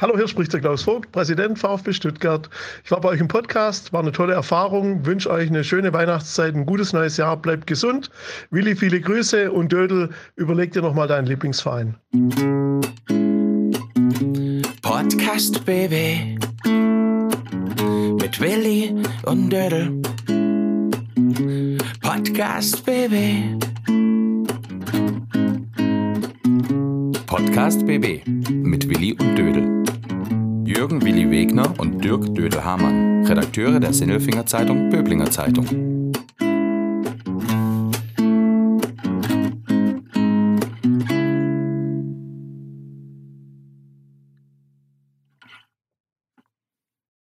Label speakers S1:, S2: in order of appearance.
S1: Hallo, hier spricht der Klaus Vogt, Präsident VfB Stuttgart. Ich war bei euch im Podcast, war eine tolle Erfahrung, wünsche euch eine schöne Weihnachtszeit, ein gutes neues Jahr, bleibt gesund. Willi, viele Grüße und Dödel, überleg dir nochmal deinen Lieblingsverein.
S2: Podcast Baby mit Willi und Dödel. Podcast Baby.
S3: Podcast BB mit Willi und Dödel. Jürgen Willi Wegner und Dirk Dödel-Hamann, Redakteure der Sinnelfinger Zeitung Böblinger Zeitung.